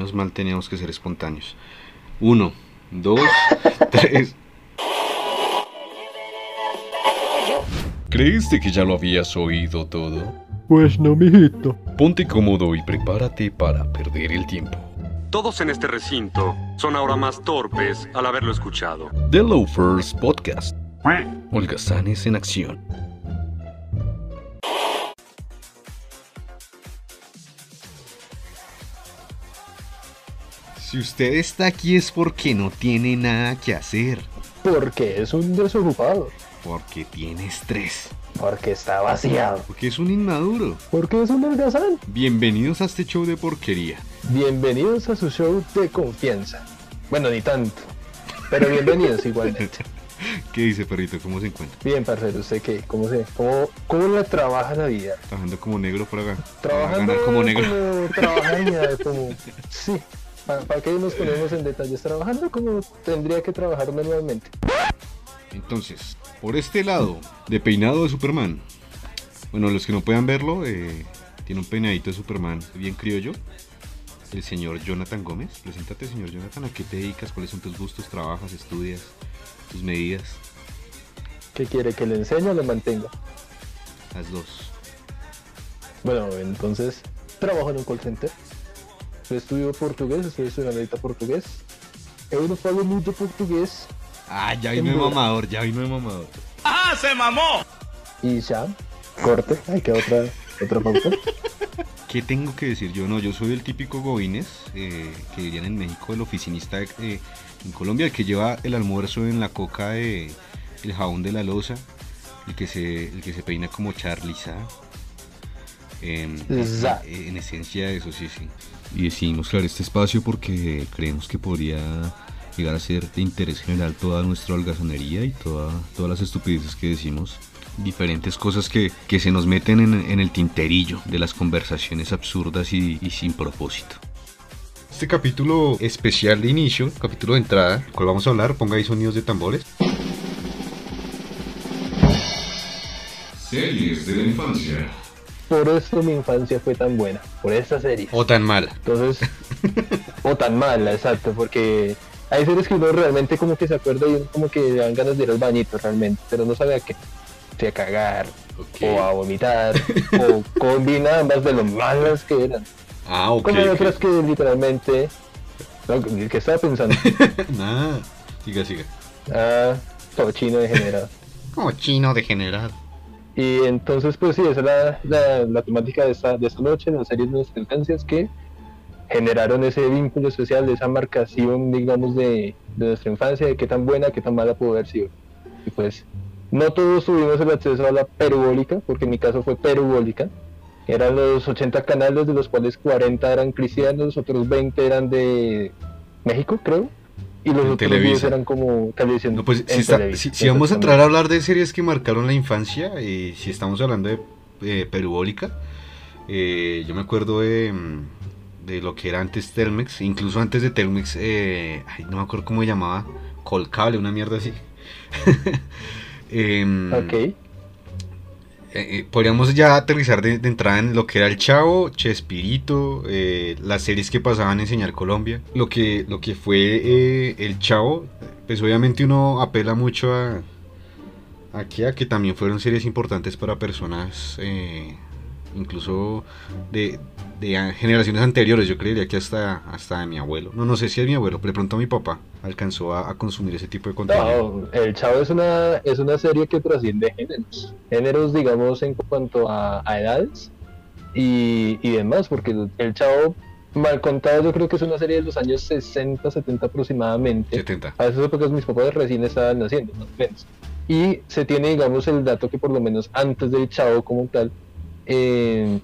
Menos mal teníamos que ser espontáneos. Uno, dos, tres. ¿Creíste que ya lo habías oído todo? Pues no, mijito. Ponte cómodo y prepárate para perder el tiempo. Todos en este recinto son ahora más torpes al haberlo escuchado. The Loafers Podcast. Holgazanes en acción. Si usted está aquí es porque no tiene nada que hacer. Porque es un desocupado. Porque tiene estrés. Porque está vaciado. Porque es un inmaduro. Porque es un holgazán. Bienvenidos a este show de porquería. Bienvenidos a su show de confianza. Bueno, ni tanto. Pero bienvenidos igualmente. ¿Qué dice perrito? ¿Cómo se encuentra? Bien, parcero, ¿usted qué? ¿Cómo se? ¿Cómo, cómo la trabaja la vida? Trabajando como negro ga- para Trabajando como negro. Como trabajaría, como... Sí. ¿Para, para qué nos ponemos en detalles? Trabajando como tendría que trabajar normalmente. Entonces, por este lado, de peinado de Superman. Bueno, los que no puedan verlo, eh, tiene un peinadito de Superman bien criollo. El señor Jonathan Gómez. Preséntate, señor Jonathan. ¿A qué te dedicas? ¿Cuáles son tus gustos? ¿Trabajas? ¿Estudias? ¿Tus medidas? ¿Qué quiere? ¿Que le enseñe o le mantenga? Las dos. Bueno, entonces trabajo en un call center. Estudio portugués, estoy estudiando ahorita portugués. No falo muito portugués Ah, ya vino el mamador, ya vino el mamador. y ya. Corte. Ay, que otra, otra pauta. ¿Qué tengo que decir yo? No, yo soy el típico Gobines, eh, que dirían en México el oficinista eh, en Colombia, el que lleva el almuerzo en la coca de el jabón de la loza, el que se, el que se peina como Charlie Sa. Em, en, en esencia eso sí, sí. Y decidimos crear este espacio porque creemos que podría llegar a ser de interés general toda nuestra holgazanería y toda, todas las estupideces que decimos diferentes cosas que, que se nos meten en, en el tinterillo de las conversaciones absurdas y, y sin propósito. Este capítulo especial de inicio, capítulo de entrada, ¿cuál vamos a hablar? Ponga ahí sonidos de tambores. Series de la infancia. Por eso mi infancia fue tan buena, por esta serie. O tan mala. Entonces, o tan mala, exacto, porque hay series que uno realmente como que se acuerda y uno como que dan ganas de ir al bañito realmente, pero no sabe a qué. Si a cagar, o a vomitar, o combina ambas de lo malas que eran. Ah, ok. Como otras que literalmente. ¿Qué estaba pensando? Nada. Siga, siga. Ah, cochino degenerado. Como chino degenerado. Y entonces, pues sí, esa es la, la, la temática de esta, de esta noche, las series de nuestras infancias que generaron ese vínculo especial, esa marcación, digamos, de, de nuestra infancia, de qué tan buena, qué tan mala pudo haber sido. Y pues, no todos tuvimos el acceso a la perubólica, porque en mi caso fue perubólica. Eran los 80 canales, de los cuales 40 eran cristianos, otros 20 eran de México, creo. Y los En otros Televisa. 10 eran como televisión. No, pues si, está- Televisa, si- si vamos a entrar a hablar de series que marcaron la infancia, y si estamos hablando de eh, perubólica, eh, yo me acuerdo de, mm, de lo que era antes Telmex, incluso antes de Telmex, eh, ay, no me acuerdo cómo se llamaba, Colcable, una mierda así. Em, Ok. Eh, eh, podríamos ya aterrizar de, entrada en lo que era el Chavo, Chespirito, eh, las series que pasaban en Señal Colombia. Lo que, lo que fue eh, el Chavo, pues obviamente uno apela mucho a, a que también fueron series importantes para personas, incluso de, de generaciones anteriores. Yo creería que hasta, hasta de mi abuelo. No, no sé si es mi abuelo, pero de pronto mi papá alcanzó a, a consumir ese tipo de contenido. No, El Chavo es una, es una serie que trasciende géneros. Géneros, digamos, en cuanto a, a edades y, y demás, porque el, el Chavo, mal contado, yo creo que es una serie de los años 60, 70 aproximadamente. 70. A esas épocas mis papás recién estaban naciendo, más o menos. Y se tiene, digamos, el dato que por lo menos antes del Chavo como tal, eh,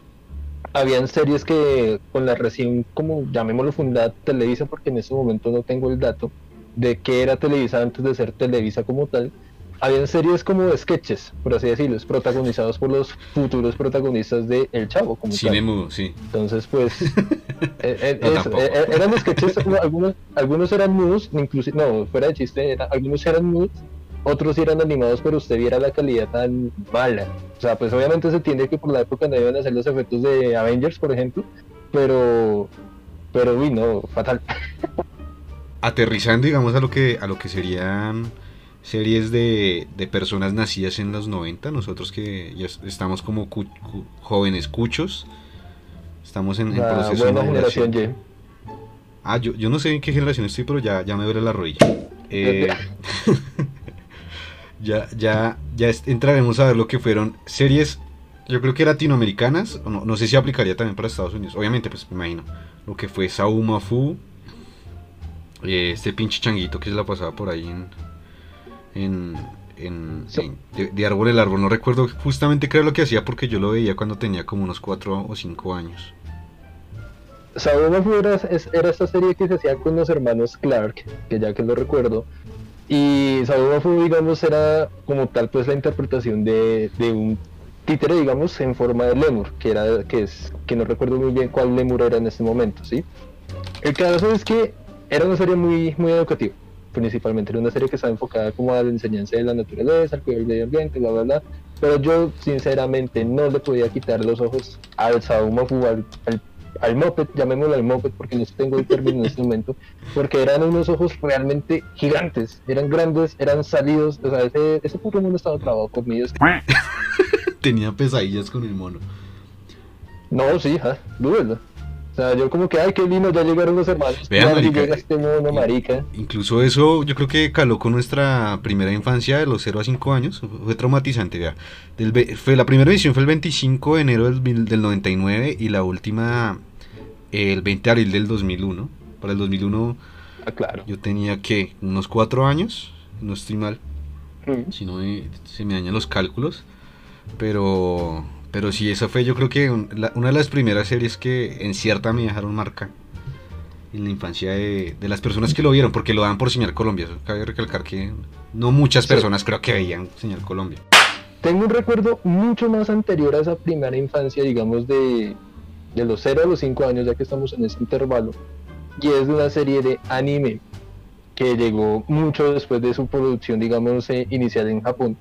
habían series que con la recién, como llamémoslo fundada Televisa, porque en ese momento no tengo el dato de qué era Televisa antes de ser Televisa como tal, habían series como sketches, por así decirlo, protagonizados por los futuros protagonistas de El Chavo como Cine tal. mudo, sí. Entonces, pues, eh, eh, No, eso, tampoco. eran sketches, no, algunos, algunos eran mudos, inclusive, no, fuera de chiste, era- algunos eran mudos, otros eran animados, pero usted viera la calidad tan mala. O sea, pues obviamente se entiende que por la época no iban a hacer los efectos de Avengers, por ejemplo, pero Pero uy, no, fatal. Aterrizando, digamos, a lo que, a lo que serían series de, de personas nacidas en los 90, nosotros que ya es- estamos como cu- cu- jóvenes cuchos, estamos en, en proceso de buena maduración. generación Y. Ah, yo, yo no sé en qué generación estoy, pero ya, ya me duele la rodilla. Eh, ya, ya, ya entraremos a ver lo que fueron series, yo creo que latinoamericanas, o no, no sé si aplicaría también para Estados Unidos, obviamente, pues me imagino. Lo que fue Sauma Fu, eh, este pinche changuito que se la pasaba por ahí en. en. en, Sí. en- de, de árbol el árbol, no recuerdo justamente qué era lo que hacía porque yo lo veía cuando tenía como unos 4 o 5 años. Sabrina Fu era, era esta serie que se hacía con los hermanos Clark, que ya que lo recuerdo. Y Fu, digamos, era como tal, pues la interpretación de, de un títere, digamos, en forma de lemur, que era, que es, que no recuerdo muy bien cuál lemur era en este momento, ¿sí? El caso es que era una serie muy, muy educativa, principalmente. Era una serie que estaba enfocada como a la enseñanza de la naturaleza, al cuidado del medio ambiente, bla, bla, bla. Pero yo, sinceramente, no le podía quitar los ojos al Sauma Fu, al, al al moped, llamémoslo al moped porque no tengo el término en este momento, porque eran unos ojos realmente gigantes, eran grandes, eran salidos, o sea, ese, ese Pokémon estaba trabado conmigo. Tenía pesadillas con el mono. No, sí, ja, dúdelo. O sea, yo como que, ay, qué lindo, ya llegaron los hermanos. Vea, ya marica, este mono, marica. Incluso eso yo creo que caló con nuestra primera infancia de los 0 a 5 años. Fue traumatizante, vea. Del fue, la primera edición fue el 25 de enero del, del 99 y la última eh, el 20 de abril del 2001. Para el 2001 Ah, claro. yo tenía que unos 4 años, no estoy mal, Mm. si no me- se me dañan los cálculos. Pero, pero sí, esa fue yo creo que un- la- una de las primeras series que en cierta me dejaron marca en la infancia de, de las personas que lo vieron, porque lo dan por Señal Colombia. Eso Cabe recalcar que no muchas Sí. personas creo que veían Señal Colombia. Tengo un recuerdo mucho más anterior a esa primera infancia, digamos, de, de los 0 a los 5 años, ya que estamos en ese intervalo, y es de una serie de anime que llegó mucho después de su producción, digamos, eh, inicial en Japón,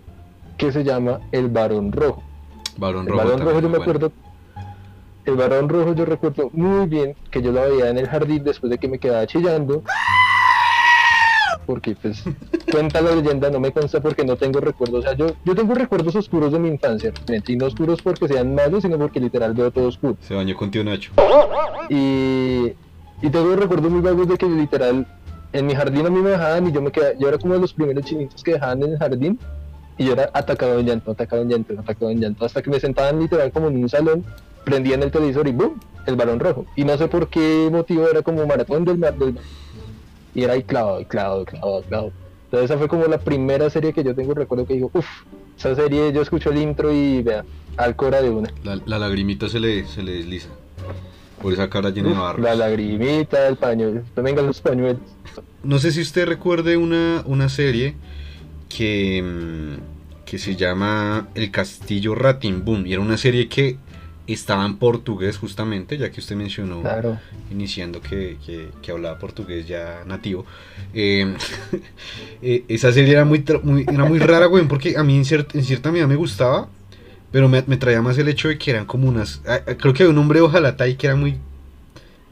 que se llama El Barón Rojo. Barón El Rojo. Barón Rojo yo me bueno. acuerdo, el Barón Rojo yo recuerdo muy bien que yo la veía en el jardín después de que me quedaba chillando. Porque pues cuenta la leyenda, no me consta porque no tengo recuerdos. O sea, yo, yo tengo recuerdos oscuros de mi infancia, y no oscuros porque sean malos, sino porque literal veo todo oscuro. Se bañó con tío Nacho. Y, y tengo recuerdos muy vagos de que literal en mi jardín a mí me dejaban y yo me quedaba, yo era como de los primeros chinitos que dejaban en el jardín y yo era atacado en llanto, atacado en llanto, atacado en llanto, hasta que me sentaban literal como en un salón, prendían el televisor y ¡boom! el balón rojo. Y no sé por qué motivo era como maratón del mar del Y era ahí clavado, y clavado, y clavado, y clavado. Entonces esa fue como la primera serie que yo tengo recuerdo que digo, uff, esa serie yo escucho el intro y vea, al cora de una. La, la lagrimita se le, se le desliza. Por esa cara llena de barro. la lagrimita, el pañuelo, vengan los pañuelos. No sé si usted recuerde una, una serie que, mm, que se llama El Castillo Ratimbun. Y era una serie que estaba en portugués justamente, ya que usted mencionó Claro. iniciando que, que- que hablaba portugués ya nativo. Eh, eh, esa serie era muy, era muy rara, güey, porque a mí en, cier- en cierta medida me gustaba, pero me, me traía más el hecho de que eran como unas... creo que había un hombre hojalata ahí que era muy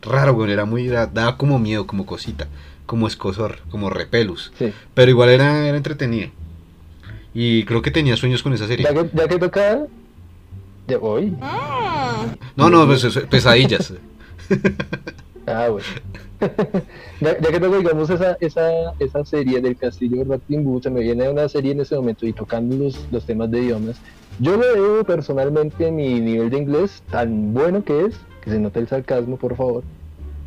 raro, güey, era muy... era- daba como miedo, como cosita, como escosor, como repelus. Sí. Pero igual era, era entretenido. Y creo que tenía sueños con esa serie. Ya que, ya que toca. Ya voy. No, no, pues, pesadillas. Ah, bueno. ya, ya que toca, digamos, esa, esa, esa serie del Castillo de Ratimbu, se me viene una serie en ese momento y tocando los, los temas de idiomas. Yo le debo personalmente mi nivel de inglés tan bueno que es, que se note el sarcasmo, por favor,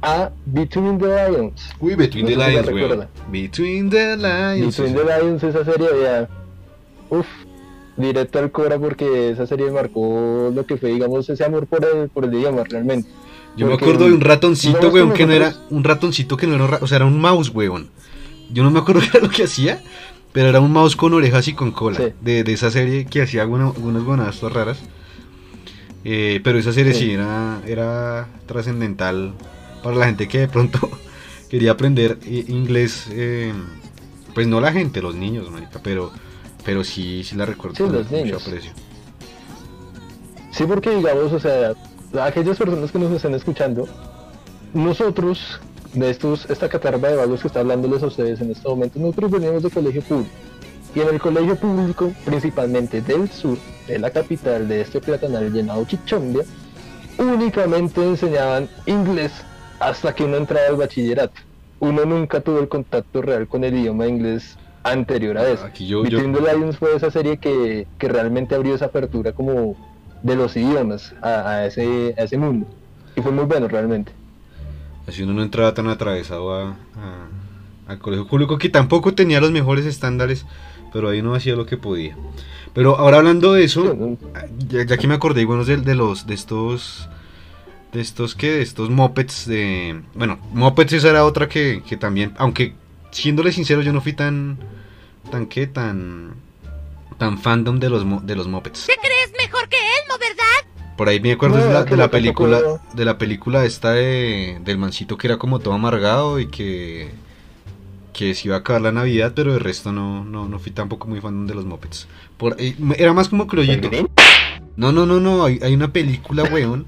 a Between the Lions. Uy, Between No the Lions, weón. Between the Lions. Between the Lions, esa serie, ya. Uf, directo al Cora porque esa serie marcó lo que fue, digamos, ese amor por el, por el idioma realmente. Yo me acuerdo de un ratoncito, que weón, que no era un ratoncito que no era, o sea, era un mouse, weón. Yo no me acuerdo qué era lo que hacía, pero era un mouse con orejas y con cola. Sí. De, de esa serie que hacía alguna- algunas buenas raras. Eh, pero esa serie sí, Sí. era, era trascendental para la gente que de pronto quería aprender inglés. eh, pues no la gente, los niños, marica, pero, pero sí, sí la recuerdo Sí, con los mucho niños. aprecio. Sí, porque digamos, o sea, aquellas personas que nos están escuchando, nosotros, de estos, esta catarba de vagos que está hablándoles a ustedes en este momento, nosotros venimos de colegio público. Y en el colegio público, principalmente del sur, de la capital de este platanal llamado Chichombia, únicamente enseñaban inglés hasta que uno entraba al bachillerato. Uno nunca tuvo el contacto real con el idioma inglés anterior a eso. Aquí yo, Between yo, the Lions fue esa serie que, que realmente abrió esa apertura como de los idiomas a, a ese, a ese mundo. Y fue muy bueno realmente. así uno no entraba tan atravesado a, al colegio público que tampoco tenía los mejores estándares, pero ahí uno hacía lo que podía. Pero ahora hablando de eso, ya, ya que me acordé, bueno, de, de los de estos de estos que de estos mopeds de bueno, mopeds esa era otra que, que también, aunque siéndole sincero yo no fui tan tan que tan tan fandom de los de los mopeds. crees mejor que él, ¿no verdad? Por ahí me acuerdo No, de la, de película de la película esta de del mancito que era como todo amargado y que que se iba a acabar la Navidad, pero de resto no no no fui tampoco muy fan de los mopeds. Por eh, era más como ¿El criollito. No, no, no, no, hay, hay una película, weón,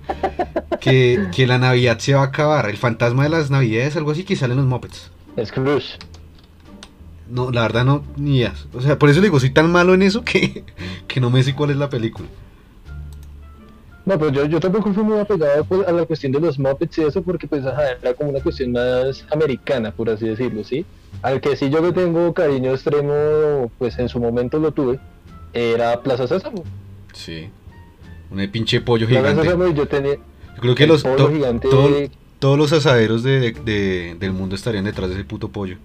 que, que la Navidad se va a acabar, el fantasma de las Navidades, algo así, que salen los Muppets. Scrooge. No, la verdad no, ni idea. O sea, por eso le digo, soy tan malo en eso que, que no me sé cuál es la película. No, pues yo, yo tampoco fui muy apegado pues, a la cuestión de los Muppets y eso porque pues ajá, era como una cuestión más americana, por así decirlo, ¿sí? Al que sí yo le tengo cariño extremo, pues en su momento lo tuve, era Plaza Sésamo. Sí. Un pinche pollo gigante. Y yo tenía Yo creo que los, to- gigante todo- todos los asaderos de, de- del mundo estarían detrás de ese puto pollo.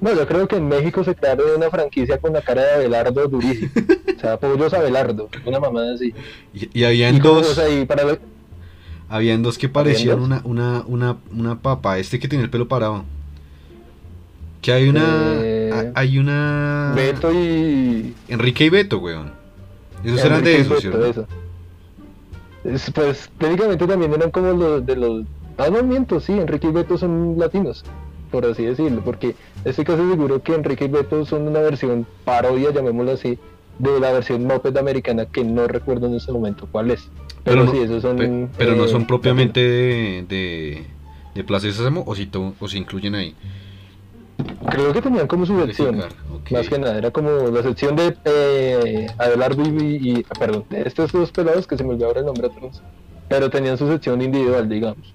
No, yo creo que en México se crearon una franquicia con la cara de Abelardo durísimo. o sea, pollos Abelardo, una mamada así. Y, y habían Y como, dos, o sea, y para lo- habían dos que parecían una, una, una, una papa, este que tiene el pelo parado. Que hay una, Eh, ha- hay una... Beto y... Enrique y Beto, weón. Esos eran de esos, eso. Es, Pues técnicamente también eran como los de los... Ah, no miento, sí, Enrique y Beto son latinos, por así decirlo, porque estoy casi seguro que Enrique y Beto son una versión parodia, llamémoslo así, de la versión Muppet americana que no recuerdo en este momento cuál es. Pero, Pero no- sí, esos son... Pe- pero no eh, son propiamente de, de, de Plaza de Sésamo o si, to- o se incluyen ahí. Creo que tenían como su sección. Más que nada, era como la sección de eh, Abelardo y, perdón, de estos dos pelados que se me olvidó ahora el nombre atrás. Pero tenían su sección individual, digamos.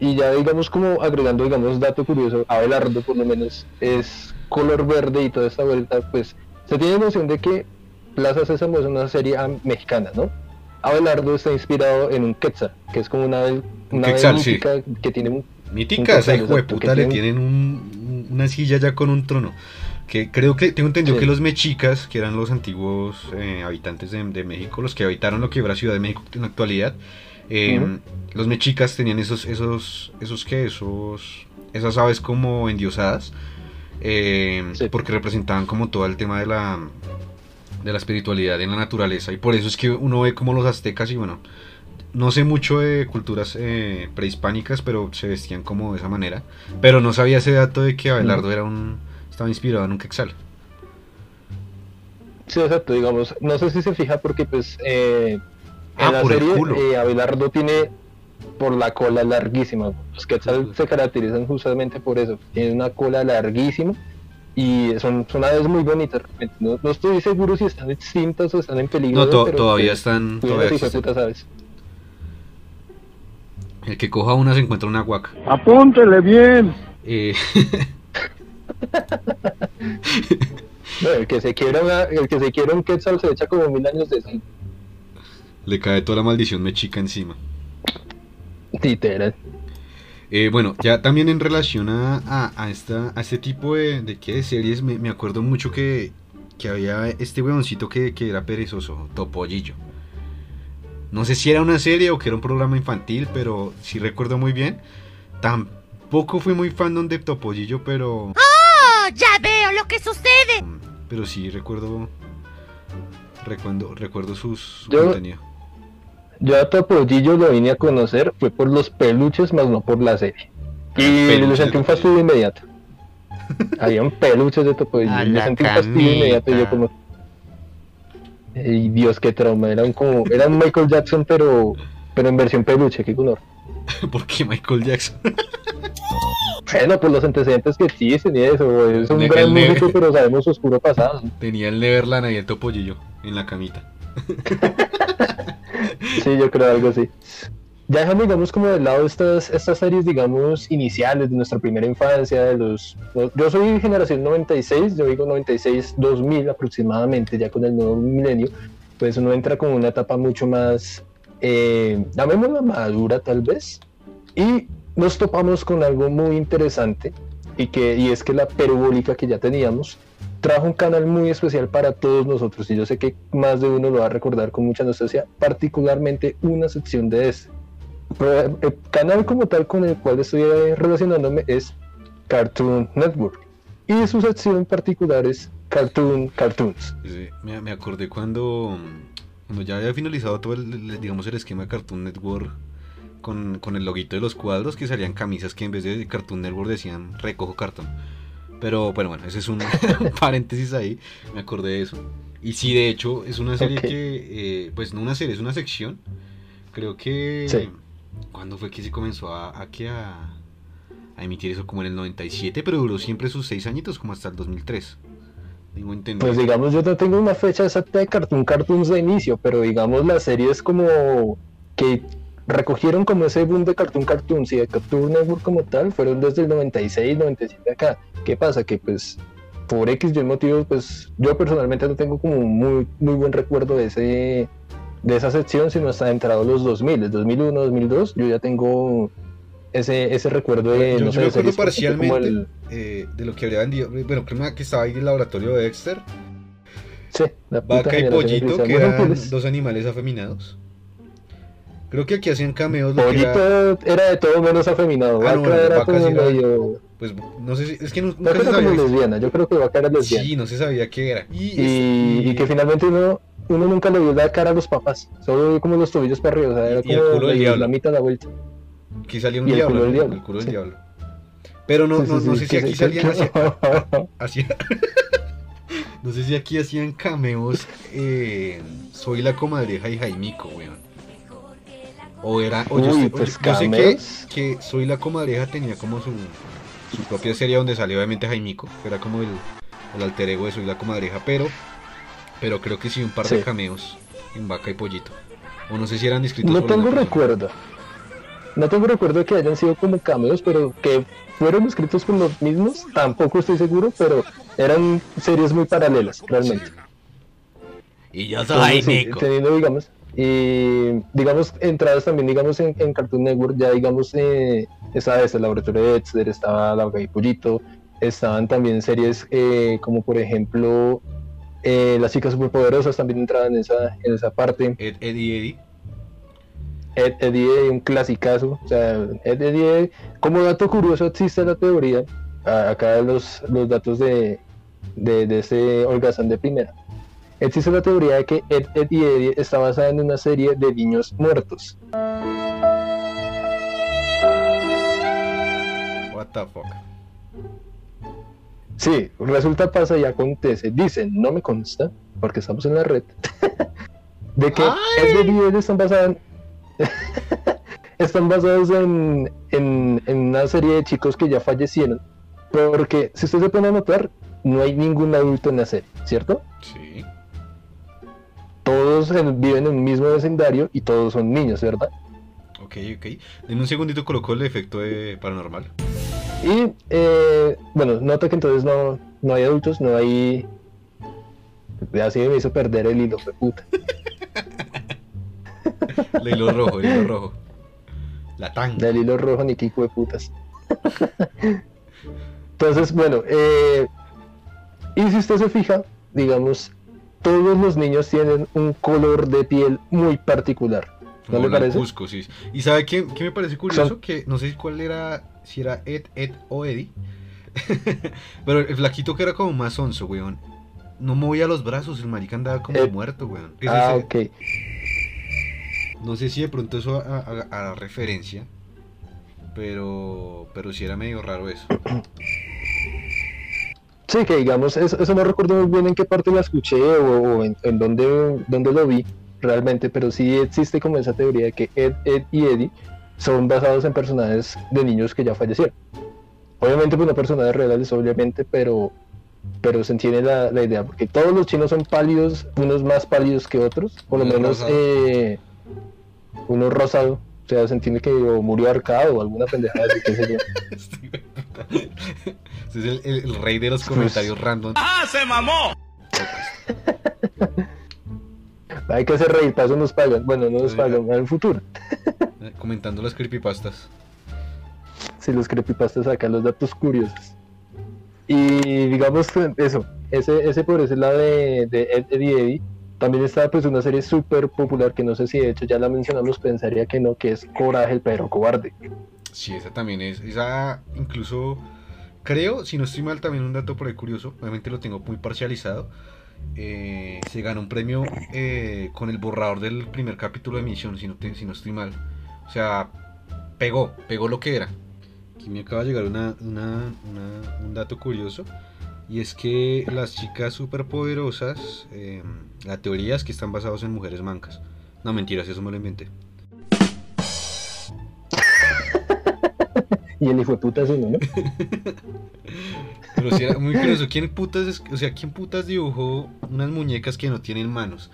Y ya digamos como agregando, digamos, dato curioso, Abelardo por lo menos es color verde y toda esta vuelta, pues se tiene noción de que Plaza Sésamo es una serie mexicana, ¿no? Abelardo está inspirado en un quetzal, que es como una una ave quetzal, sí. que tiene un Mítica, esa Un hijo de total, exacto, puta le tienen- un- una silla ya con un trono. Que creo que tengo entendido Sí. que los mexicas, que eran los antiguos eh, habitantes de, de México, los que habitaron lo que era Ciudad de México en la actualidad, eh, los mexicas tenían esos, esos, esos que, esos, esas aves como endiosadas, eh, Sí. porque representaban como todo el tema de la, de la espiritualidad en la naturaleza y por eso es que uno ve como los aztecas y bueno, no sé mucho de culturas eh, prehispánicas, pero se vestían como de esa manera. Pero no sabía ese dato de que Abelardo era un estaba inspirado en un quetzal. Sí, exacto, digamos, no sé si se fija porque pues eh, Ah, en la por el serie culo. eh, Abelardo tiene por la cola larguísima. Los Quetzal se caracterizan justamente por eso, tienen una cola larguísima y son, son aves muy bonitas. No, no estoy seguro si están extintas o están en peligro. No, to- pero, todavía pues, están, todavía existen. hijueputas aves. El que coja una se encuentra una guaca. Apúntele bien. Eh, No, el que se quiera una- el que se quiera un Quetzal se echa como mil años de eso. le cae toda la maldición mexica encima. Literal. Eh, bueno, ya también en relación a, a, a esta, a este tipo de, de, ¿qué? de series, me, me acuerdo mucho que, que había este weoncito que, que era perezoso, Topollillo. No sé si era una serie o que era un programa infantil, pero sí recuerdo muy bien. Tampoco fui muy fan de Topollillo, pero, ¡Oh, ya veo lo que sucede! pero sí recuerdo, recuerdo, recuerdo sus, su Yo- contenido. Yo a Topollillo lo vine a conocer fue por los peluches, más no por la serie. Y Peluches le sentí un fastidio inmediato. Habían peluches de Topollillo. Le sentí un fastidio inmediato y yo como... Y Dios, qué trauma. Era un, como, era un Michael Jackson, pero, pero en versión peluche, qué color. ¿Por qué Michael Jackson? Bueno, pues los antecedentes que existen y eso. Es un Tenía gran músico, pero sabemos su oscuro pasado. Tenía el Neverland ahí el topollillo en la camita. Sí, yo creo algo así. Ya dejando, digamos, como de lado estas, estas series, digamos, iniciales de nuestra primera infancia, de los... Yo soy generación 96, yo digo 96-2000 aproximadamente, ya con el nuevo milenio, pues uno entra con una etapa mucho más, eh, llamémosla madura tal vez, y nos topamos con algo muy interesante, y, que, y es que la perubólica que ya teníamos trajo un canal muy especial para todos nosotros y yo sé que más de uno lo va a recordar con mucha nostalgia, particularmente una sección de este. Pero el canal como tal con el cual estoy eh, relacionándome es Cartoon Network y su sección en particular es Cartoon Cartoons. Sí, me, me acordé cuando, cuando ya había finalizado todo el, digamos, el esquema de Cartoon Network con, con el loguito de los cuadros que salían camisas que en vez de Cartoon Network decían recojo cartón. Pero, pero bueno, ese es un, un paréntesis ahí, me acordé de eso. Y sí, de hecho, es una serie que, eh, pues no una serie, es una sección. Creo que... Sí. ¿Cuándo fue que se comenzó a, a, que a, emitir eso? Como en el 97, pero duró siempre sus seis añitos, como hasta el 2003. Tengo entendido. Pues digamos, yo no tengo una fecha exacta de Cartoon Cartoons de inicio, pero digamos las series como que recogieron como ese boom de Cartoon Cartoons y de Cartoon Network como tal, fueron desde el 96, 97 acá. ¿Qué pasa? Que pues por X y motivos, pues yo personalmente no tengo como muy, muy buen recuerdo de ese de esa sección, sino hasta entrado los 2000, el 2001, 2002, yo ya tengo ese, ese recuerdo de, Yo- no yo sé, me acuerdo parcialmente. el- eh, de lo que habría vendido. Bueno, creo que estaba ahí el laboratorio de Dexter, sí, la Vaca y Pollito, que eran pues, dos animales afeminados. Creo que aquí hacían cameos. Lo que era, Pollito era de todo menos afeminado. Ah, no, Vaca bueno, era Vaca como medio. pues no sé si. Es que no- nunca se sabía. lesbiana. Yo creo que Vaca era lesbiana. Sí, no se sabía qué era. Y, y, y que finalmente uno, uno nunca le vio la cara a los papás. Solo vio como los tobillos para arriba. O sea, era Y- y el como culo del diablo. la mitad de la vuelta. que salía un y el diablo. culo del ¿no? diablo, El culo del sí. diablo. Pero no, Sí, no, sí, no sé si aquí salían. que- hacía- hacía- no sé si aquí hacían cameos. eh, soy la comadreja y Jaimico, weón. O era. O yo, Uy, sé- o pues, yo- yo sé que, Soy la comadreja tenía como su, su propia serie donde salió obviamente Jaimico. Que era como el, el alter ego de Soy la comadreja. Pero. Pero creo que sí, un par de cameos en Vaca y Pollito. O no sé si eran escritos No tengo recuerdo. No tengo recuerdo de que hayan sido como cameos, pero que fueron escritos por los mismos, tampoco estoy seguro, pero eran series muy paralelas, realmente. Y yo soy Entonces, sí, Jaimico. teniendo, digamos, y digamos, entradas también, digamos, en, en Cartoon Network, ya digamos, eh, estaba ese el laboratorio de Dexter, estaba La Vaca y Pollito, estaban también series eh, como, por ejemplo, eh, Las chicas superpoderosas también entraban en esa, en esa parte. Ed, Eddie Eddie. Ed, Eddie, Eddie, un clasicazo. O sea, Ed, Eddie, Eddie, como dato curioso existe la teoría, acá los, los datos de, de, de este holgazán de primera. Existe la teoría de que Ed, Ed y Eddie está basada en una serie de niños muertos. What the fuck. Sí, resulta, pasa y acontece. Dicen, no me consta, porque estamos en la red, de que y Eddie están basadas están basados en, en, en una serie de chicos que ya fallecieron. Porque, si ustedes se a notar, no hay ningún adulto en la serie, ¿cierto? Sí. Todos en- viven en un mismo vecindario y todos son niños, ¿verdad? Ok, ok. En un segundito colocó el efecto de paranormal. Y, eh, bueno, nota que entonces no, no hay adultos, no hay... Así me hizo perder el hilo, fue puta. El hilo rojo, el hilo rojo. La tanga. Del hilo rojo ni Kiko de putas. Entonces, bueno, eh, y si usted se fija, digamos, todos los niños tienen un color de piel muy particular. ¿No le parece? blancuzco, sí. Y sabe qué, qué me parece curioso Son- que no sé cuál era, si era Ed, Ed o Eddie. Pero el flaquito que era como más onzo, weón. No movía los brazos, el marica andaba como Ed. muerto, weón. Ese- Ah, ok. No sé si de pronto eso a, a- a referencia. Pero. Pero sí era medio raro eso. Sí, que digamos, eso, eso no recuerdo muy bien en qué parte la escuché o, o en, en dónde, dónde lo vi realmente, pero sí existe como esa teoría de que Ed, Ed y Eddie son basados en personajes de niños que ya fallecieron. Obviamente, pues no personajes reales, obviamente, pero, pero se entiende la, la idea, porque todos los chinos son pálidos, unos más pálidos que otros, por lo Uno menos rosado. eh, uno rosado, o sea, se entiende que o murió arcado o alguna pendejada, así, qué sé yo. Este. Este es el, el- el rey de los comentarios random. Hay que hacer reír, para eso nos pagan. Bueno, no nos pagan en el futuro. Comentando las creepypastas. Si los creepypastas sacan los datos curiosos. Y digamos eso, ese, ese por ese lado de, de Ed, Ed y Eddie, también está pues una serie súper popular que no sé si de hecho ya la mencionamos, pensaría que no, que es Coraje el perro cobarde. Sí, esa también es. Esa incluso. Creo, si no estoy mal, también un dato por ahí curioso. Obviamente lo tengo muy parcializado. eh, se ganó un premio eh, con el borrador del primer capítulo de emisión, si no, te- si no estoy mal. O sea, pegó, pegó lo que era. Aquí me acaba de llegar una, una- una- un dato curioso. Y es que las chicas superpoderosas, eh, la teoría es que están basados en mujeres mancas. No, mentiras, eso me lo inventé. Y el hijo de puta es uno, ¿no? Pero sí era muy curioso. ¿Quién putas, es- o sea, ¿quién putas dibujó unas muñecas que no tienen manos?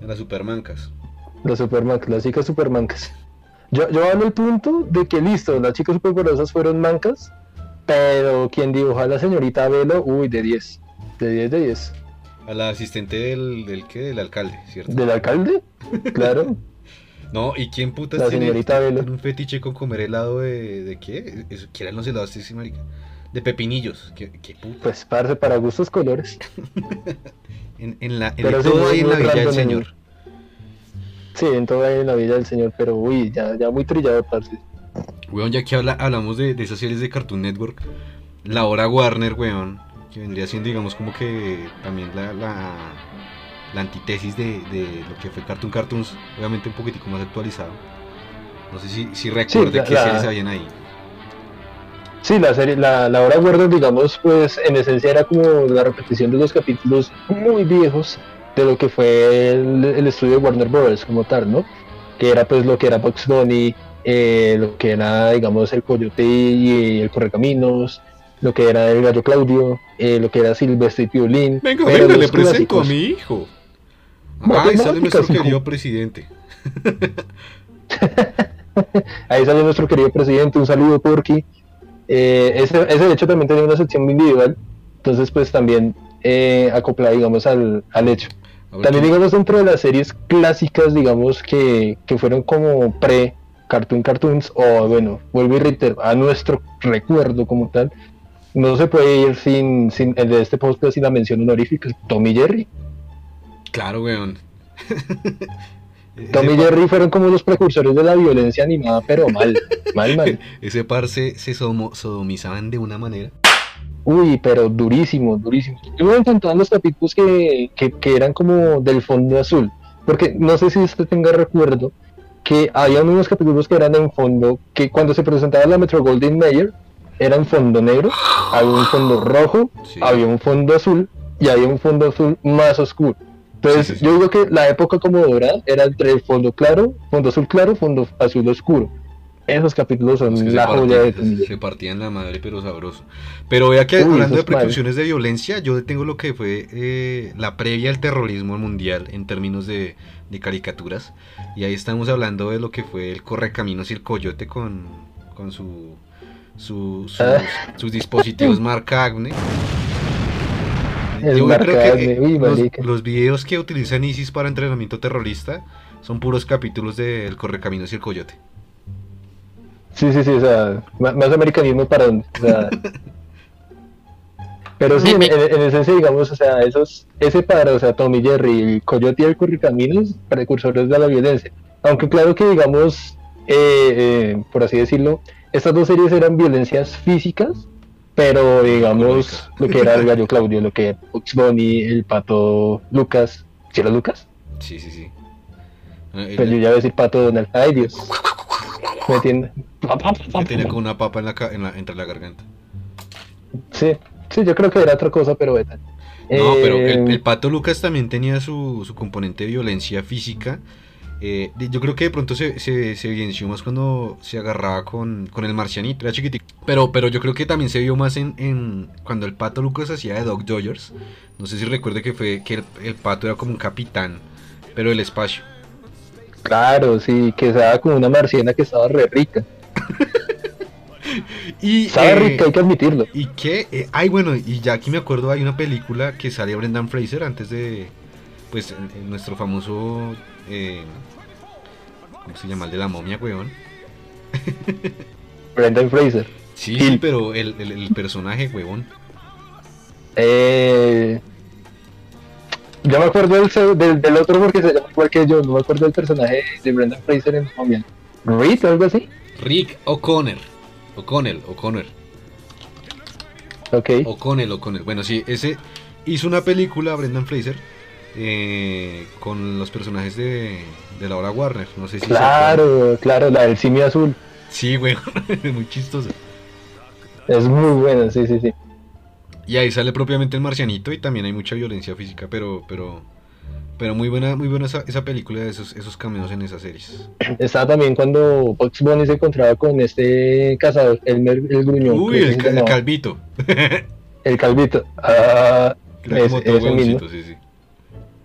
Las supermancas. Las supermancas, las chicas supermancas. Yo, yo hablo el punto de que listo, las chicas superpoderosas fueron mancas, pero quien dibujó a la señorita Velo, uy, de 10. De 10 de 10. A la asistente del, del ¿qué? Del alcalde, ¿cierto? ¿Del alcalde? Claro. No, ¿y quién putas La tiene, señorita Velo. un fetiche con comer helado de, de qué? ¿Qué eran los helados, sí, marica? De pepinillos. ¿Qué, qué puta? Pues parce, para gustos colores. En, en la, en el todo ahí en la Villa del en- Señor. Sí, en todo ahí en la Villa del Señor, pero uy, ya, ya muy trillado, parce. Weón, ya que habla, hablamos de, de esas series de Cartoon Network, la hora Warner, weón, que vendría siendo, digamos, como que también la, la, la antítesis de, de lo que fue Cartoon Cartoons, obviamente un poquitico más actualizado. No sé si, si recuerde la- qué la- series habían ahí. Sí, la serie, la, la hora Warner, digamos, pues en esencia era como la repetición de los capítulos muy viejos de lo que fue el, el estudio de Warner Bros. como tal, ¿no? Que era pues lo que era Bugs Bunny, eh, lo que era, digamos, el Coyote y el Correcaminos, lo que era el Gallo Claudio, eh, lo que era Silvestre y Piolín. Venga, venga, le presento a mi hijo. Ay, sale nuestro hijo. querido presidente. Ahí sale nuestro querido presidente, un saludo Porky. Eh, ese, ese de hecho también tenía una sección individual, entonces pues también eh, acoplada digamos al, al hecho. También ¿quién- digamos dentro de las series clásicas digamos que, que fueron como pre Cartoon Cartoons o bueno, vuelvo y reitero, a nuestro recuerdo como tal, no se puede ir sin, sin el de este podcast sin la mención honorífica, Tommy y Jerry. Claro, weón. Tommy y Jerry fueron como los precursores de la violencia animada, pero mal, mal, mal. Ese par se, se sodomizaban de una manera. Uy, pero durísimo, durísimo. Yo me encantaban los capítulos que, que, que eran como del fondo azul. Porque no sé si usted tenga recuerdo que había unos capítulos que eran en fondo, que cuando se presentaba la Metro Golden Mayer, era en fondo negro, había un fondo rojo, Sí. había un fondo azul y había un fondo azul más oscuro. Entonces, Sí, sí, sí. yo digo que la época como dorada era entre el fondo claro, fondo azul claro, fondo azul oscuro. Esos capítulos son Es que se, la joya de se- partían la madre, pero sabroso. Pero vea que Uy, hablando de precauciones de violencia, yo tengo lo que fue eh, la previa al terrorismo mundial en términos de, de caricaturas. Y ahí estamos hablando de lo que fue el Correcaminos y el Coyote con, con su, su- sus, Ah. sus dispositivos marca Agne. El Yo creo que eh, uy, los, los videos que utilizan ISIS para entrenamiento terrorista son puros capítulos del Correcaminos y el Coyote. Sí, sí, sí, o sea, más americanismo para dónde. O sea, pero sí, en, en- en esencia, digamos, o sea, esos, ese par, o sea, Tommy Jerry, el Coyote y el Correcaminos, precursores de la violencia. Aunque claro que, digamos, eh, eh, por así decirlo, estas dos series eran violencias físicas, pero digamos, lo que era el gallo Claudio, lo que era Bugs Bunny, el pato Lucas, ¿sí era Lucas? Sí, sí, sí. Eh, Pues yo ya voy a decir pato Donald, ay Dios, me entiende. Que tenía como una papa en la, en la- entre la garganta. Sí, Sí, yo creo que era otra cosa, pero beta. No, pero Eh, el, el Pato Lucas también tenía su, su componente de violencia física. Eh, yo creo que de pronto se, se, se evidenció más cuando se agarraba con, con el marcianito, era chiquitico. Pero, pero yo creo que también se vio más en, en cuando el Pato Lucas hacía de Doc Dodgers. No sé si recuerde que fue que el, el Pato era como un capitán, pero del espacio. Claro, sí, que estaba como una marciana que estaba re rica. Y, Estaba eh, rica, hay que admitirlo. Y que, eh, ay bueno, y ya aquí me acuerdo, hay una película que sale Brendan Fraser antes de, pues, nuestro famoso, eh, ¿cómo se llama? El de la momia, weón. Brendan Fraser. Sí, Sí. sí, pero el, el- el personaje, weón. Eh, yo me acuerdo del, del, del otro porque se llama igual que yo. No me acuerdo del personaje de Brendan Fraser en momia. Reed o algo así. Rick O'Connor. O'Connell, O'Connor. Ok. O'Connell, O'Connell. Bueno, sí, ese hizo una película, Brendan Fraser, eh, con los personajes de, de la hora Warner. No sé si. Claro, claro, la del simio azul. Sí, es muy chistoso. Es muy buena, sí, sí, sí. Y ahí sale propiamente el marcianito y también hay mucha violencia física, pero pero pero muy buena muy buena esa, esa película, esos esos cameos en esas series. Estaba también cuando Bugs Bunny se encontraba con este cazador, el, el gruñón. Uy, el, ca- el calvito. El calvito. Ah, como Ese- mismo. sí, sí.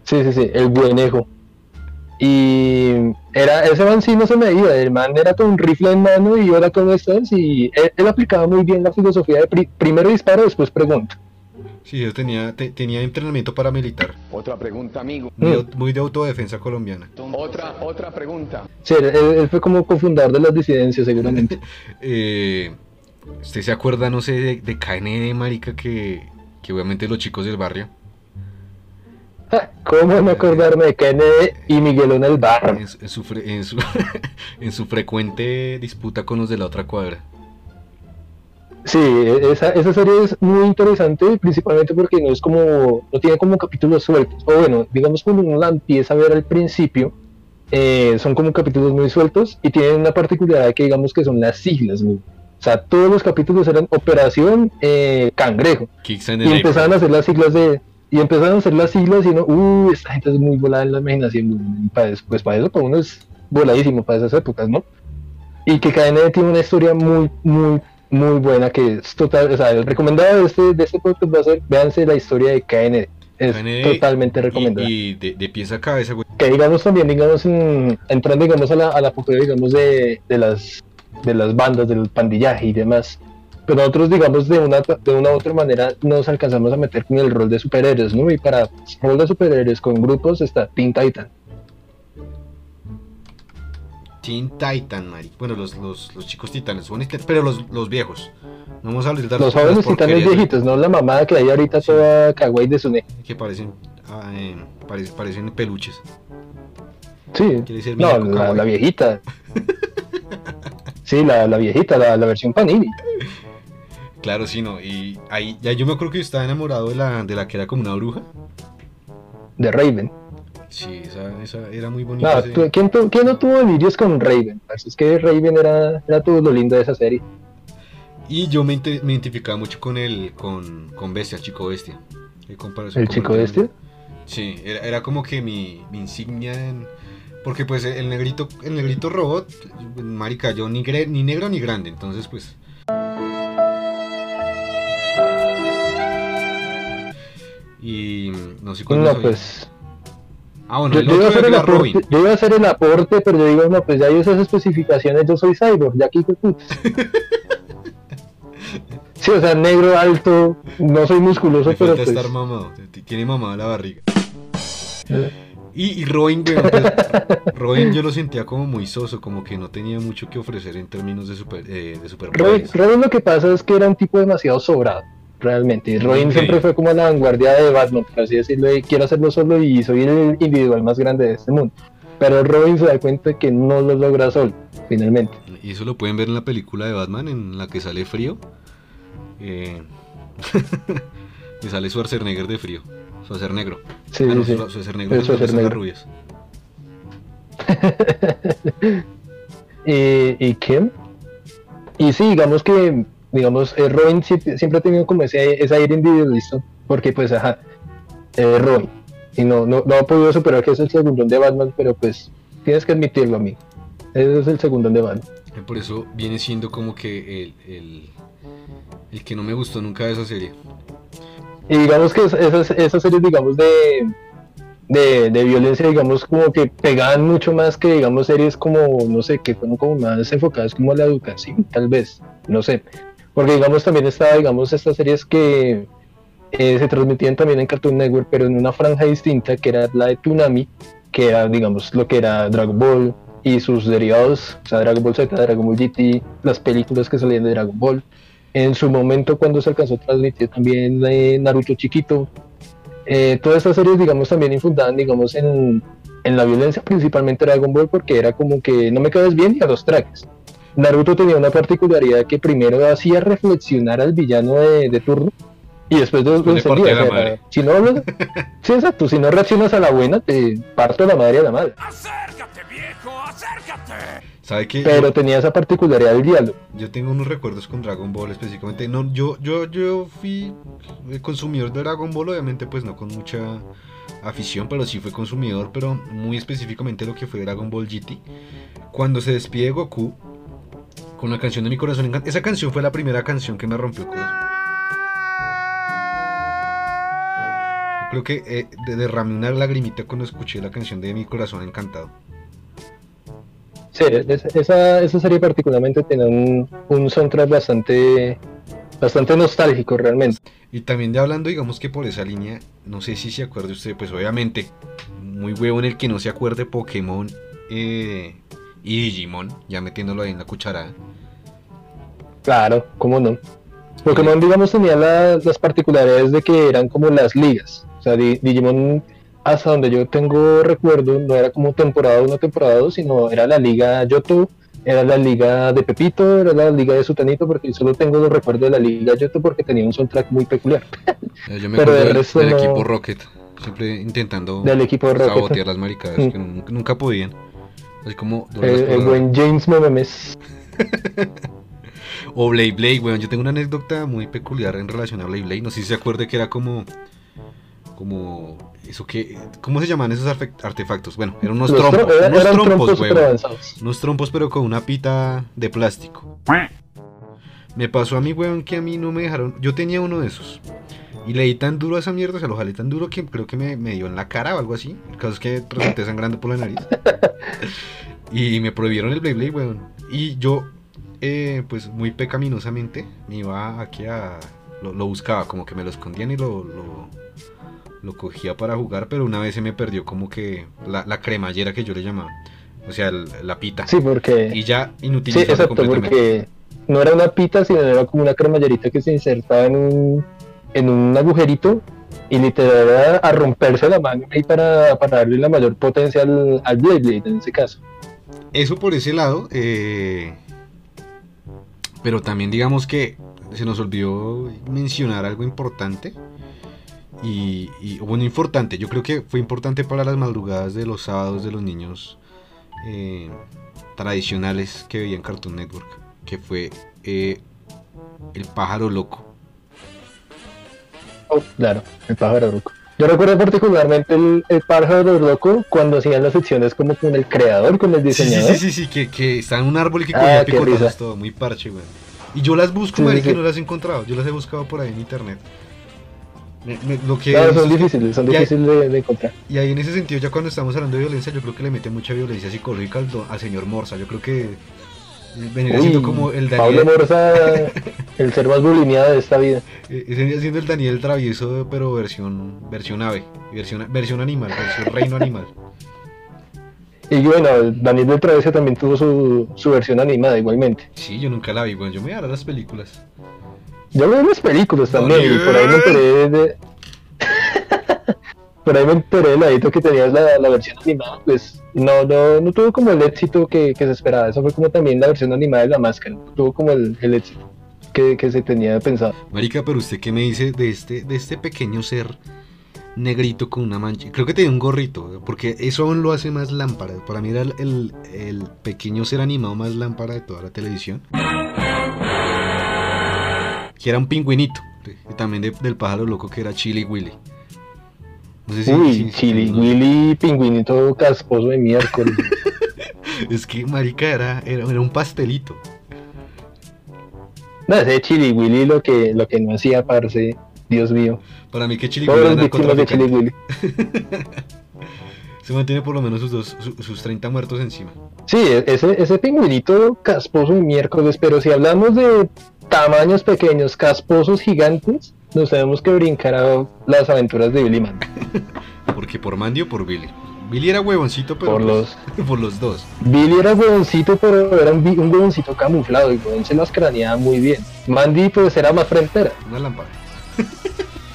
sí, sí, sí, el buenejo. Y era, ese man sí no se medía, el man era con un rifle en mano y hola, ¿cómo estás? Y él, él aplicaba muy bien la filosofía de pri- primero disparo, después pregunto. Sí, yo tenía te- tenía entrenamiento paramilitar, Otra pregunta, amigo. muy, de autodefensa colombiana. Otra, otra pregunta. Sí, él, fue como cofundador de las disidencias, seguramente. Eh, ¿Usted se acuerda, no sé, de, de KND, marica, que, que obviamente los chicos del barrio, Ah, ¿Cómo no acordarme de Kennedy y Miguelón el Barro? en, su- en su, fre- en, su, en su frecuente disputa con los de la otra cuadra? Sí, esa, esa serie es muy interesante, principalmente porque no es como, no tiene como capítulos sueltos. O bueno, digamos cuando uno la empieza a ver al principio, eh, son como capítulos muy sueltos y tienen una particularidad que digamos que son las siglas. O sea, todos los capítulos eran Operación eh, Cangrejo. Kicks and Y empezaban a hacer las siglas de... Y empezaron a hacer las siglas y uno, uy, esta gente es muy volada en la imaginación. Pues para eso, para uno es voladísimo para esas épocas, ¿no? Y que KND tiene una historia muy, muy, muy buena que es total, o sea, el recomendado de este, de este podcast va a ser, véanse la historia de KND. Es KND totalmente recomendada. Y, y de, de pies a cabeza, güey. Que digamos también, digamos, en- entrando digamos a la, a la cultura, digamos, de, de las de las bandas, del pandillaje y demás. Pero nosotros, digamos, de una, de una u otra manera nos alcanzamos a meter con el rol de superhéroes, ¿no? Y para rol de superhéroes con grupos está Teen Titan. Teen Titan, Mari. Bueno, los, los, los chicos titanes, pero los, los viejos. No vamos a hablar de Los jóvenes titanes viejitos, ¿no? La mamada que hay ahorita Sí. toda kawaii de Sune. Que parecen, ah, eh, parece- parecen peluches. Sí, no, la, la viejita. Sí, la, la viejita, la, la versión Panini. Claro, sí, no. Y ahí, ya yo me acuerdo que yo estaba enamorado de la, de la que era como una bruja. de Raven. Sí, esa, esa era muy bonita. ¿quién, tu- quién no tuvo delirios con Raven? Es que Raven era, era todo lo lindo de esa serie. Y yo me, identificaba mucho con el, con, con Bestia, Chico Bestia. ¿El con chico este? Sí, era, era como que mi, mi insignia en... Porque pues el negrito, el negrito robot, marica, yo ni, gre- ni negro ni grande, entonces pues... Y no sé cuándo No, soy. pues. Ah, bueno, Yo, el yo iba a otro hacer el aporte, Robin. yo iba a hacer el aporte, pero yo digo, no, pues ya hay esas especificaciones, yo soy cyborg, ya aquí Sí, o sea, negro, alto, no soy musculoso, Me pero falta pues. estar mamado, tiene mamada la barriga. Eh. Y, y Robin, weón, pues, Robin yo lo sentía como muy soso, como que no tenía mucho que ofrecer en términos de super, eh, de Robin. Robin lo que pasa es que era un tipo demasiado sobrado, realmente. Robin siempre fue como la vanguardia de Batman, por así decirlo, y quiero hacerlo solo y soy el individual más grande de este mundo. Pero Robin se da cuenta que no lo logra solo, finalmente. Y eso lo pueden ver en la película de Batman, en la que sale frío. Eh, y sale Schwarzenegger de frío. Schwarzenegro. Sí, ah, no, sí, están las Schwarzenegger. rubias. ¿Y, ¿Y qué? Y sí, digamos que digamos, eh, Robin sie- siempre ha tenido como ese, ese aire individualista, porque pues, ajá, eh, Robin, y no, no, no ha podido superar que es el segundón de Batman, pero pues tienes que admitirlo, amigo. Ese es el segundón de Batman. Eh, Por eso viene siendo como que el, el, el que no me gustó nunca de esa serie. Y digamos que es- esas, esas series, digamos, de, de, de violencia, digamos, como que pegaban mucho más que, digamos, series como, no sé, que fueron como más enfocadas como a la educación, tal vez, no sé. Porque, digamos, también estaba, digamos, estas series que eh, se transmitían también en Cartoon Network, pero en una franja distinta, que era la de Toonami, que era, digamos, lo que era Dragon Ball y sus derivados, o sea, Dragon Ball Z, Dragon Ball GT, las películas que salían de Dragon Ball. En su momento, cuando se alcanzó a transmitir también eh, Naruto chiquito, eh, todas estas series, digamos, también infundaban, digamos, en, en la violencia, principalmente Dragon Ball, porque era como que no me caes bien y a los trajes. Naruto tenía una particularidad que primero hacía reflexionar al villano de, de turno y después lo, lo encendía. o sea, si no hablas- sí, exacto, si no reaccionas a la buena, te parto la madre a la madre. ¿Sabe qué? Pero tenía esa particularidad del diálogo. Yo tengo unos recuerdos con Dragon Ball específicamente. No, yo, yo, yo fui consumidor de Dragon Ball, obviamente, pues no con mucha afición, pero sí fue consumidor, pero muy específicamente lo que fue Dragon Ball GT. Cuando se despide Goku con la canción de mi corazón encanta. Esa canción fue la primera canción que me rompió el corazón. Creo que eh, de- derramé una lagrimita cuando escuché la canción de mi corazón encantado. Sí, es- esa, esa serie particularmente tiene un, un soundtrack bastante, bastante nostálgico realmente. Y también de hablando, digamos que por esa línea, no sé si se acuerde usted, pues obviamente, muy huevo en el que no se acuerde Pokémon eh, y Digimon, ya metiéndolo ahí en la cucharada. Claro, cómo no. Pokémon, digamos, tenía la- las particularidades de que eran como las ligas. O sea, Di- Digimon, hasta donde yo tengo recuerdo, no era como temporada 1, temporada 2, sino era la liga Yoto, era la liga de Pepito, era la liga de Sutanito, porque solo tengo los recuerdos de la liga Yoto porque tenía un soundtrack muy peculiar. Eh, Yo me Pero del, resto del no- equipo Rocket, siempre intentando Del equipo de Rocket. sabotear las maricadas, Mm. que nun- nunca podían. Así como Dora la El, buen James Mememes. O Blade Blade, weón. Yo tengo una anécdota muy peculiar en relación a Blade Blade. No sé si se acuerde que era como. Como. Eso que. ¿Cómo se llamaban esos artefactos? Bueno, eran unos Los trompos. tro- eran- unos eran trompos, trompos weón. Unos trompos, pero con una pita de plástico. Me pasó a mí, weón, que a mí no me dejaron. Yo tenía uno de esos. Y le di tan duro a esa mierda, se lo jalé tan duro que creo que me, me dio en la cara o algo así. El caso es que resulté sangrando por la nariz. y me prohibieron el Blade Blade, weón. Y yo, eh, pues muy pecaminosamente, me iba aquí a. Lo, lo buscaba, como que me lo escondían y lo, lo, lo cogía para jugar, pero una vez se me perdió como que la, la cremallera que yo le llamaba. O sea, el- la pita. Sí, porque... Y ya Sí, inutilizable exacto, completamente. porque no era una pita, sino era como una cremallerita que se insertaba en un, en un agujerito y literal era a romperse la mano ahí para, para darle la mayor potencia al, al Blade en ese caso. Eso por ese lado. eh, pero también digamos que se nos olvidó mencionar algo importante. Y, y- bueno, importante. Yo creo que fue importante para las madrugadas de los sábados de los niños eh, tradicionales que veían Cartoon Network. Que fue eh, El pájaro loco. Oh, claro, el pájaro loco. Yo recuerdo particularmente el, el pájaro loco cuando hacían las secciones como con el creador, con el Sí, sí, diseñador. sí, sí, sí, que, que está en un árbol y que Ah, cogía qué picotazos todo, muy parche, güey. Y yo las busco, Sí, sí. no las he encontrado. Yo las he buscado por ahí en internet. Me- me- lo que Claro, son difíciles, son difíciles de, de encontrar. Y ahí en ese sentido, ya cuando estamos hablando de violencia, yo creo que le mete mucha violencia psicológica al, do- al señor Morsa. Yo creo que vendría siendo Uy, como el Pablo Daniel. Morsa, el ser más bulineado de esta vida. eh, vendría siendo el Daniel travieso, pero versión versión ave, versión, versión animal, versión reino animal. Y bueno, Daniel del Travesio también tuvo su, su versión animada igualmente. Sí, yo nunca la vi, bueno, yo me voy a dar las películas. Yo veo las películas también, y por ahí me enteré de... por ahí me enteré del ladito que tenías la, la versión animada, pues no, no, no tuvo como el éxito que, que se esperaba. Eso fue como también la versión animada de la máscara, tuvo como el, el éxito que, que se tenía pensado. Marica, pero usted qué me dice de este, de este pequeño ser negrito con una mancha. Creo que tenía un gorrito, porque eso aún lo hace más lámpara. Para mí era el, el- el pequeño ser animado más lámpara de toda la televisión. que era un pingüinito. Y también de- del pájaro loco que era Chili Willy. No sé si- Uy, si- Chili, no- Willy, pingüinito casposo de miércoles. Es que marica era, era, era un pastelito. No, ese Chili Willy lo que, lo que no hacía, parce, Dios mío. Para mí que Chili Willy las víctimas de Chili. Willy. Se mantiene por lo menos sus, dos, su- sus 30 muertos encima. Sí, e- ese, ese pingüinito casposo de miércoles, pero si hablamos de tamaños pequeños, casposos gigantes, nos tenemos que brincar a las aventuras de Billy Mandy. Porque por Mandy o por Billy. Billy era huevoncito, pero Por pues, los, por los dos. Billy era huevoncito, pero era un, un huevoncito camuflado y huevón se las craneaba muy bien. Mandy pues era más frontera. Una lámpara.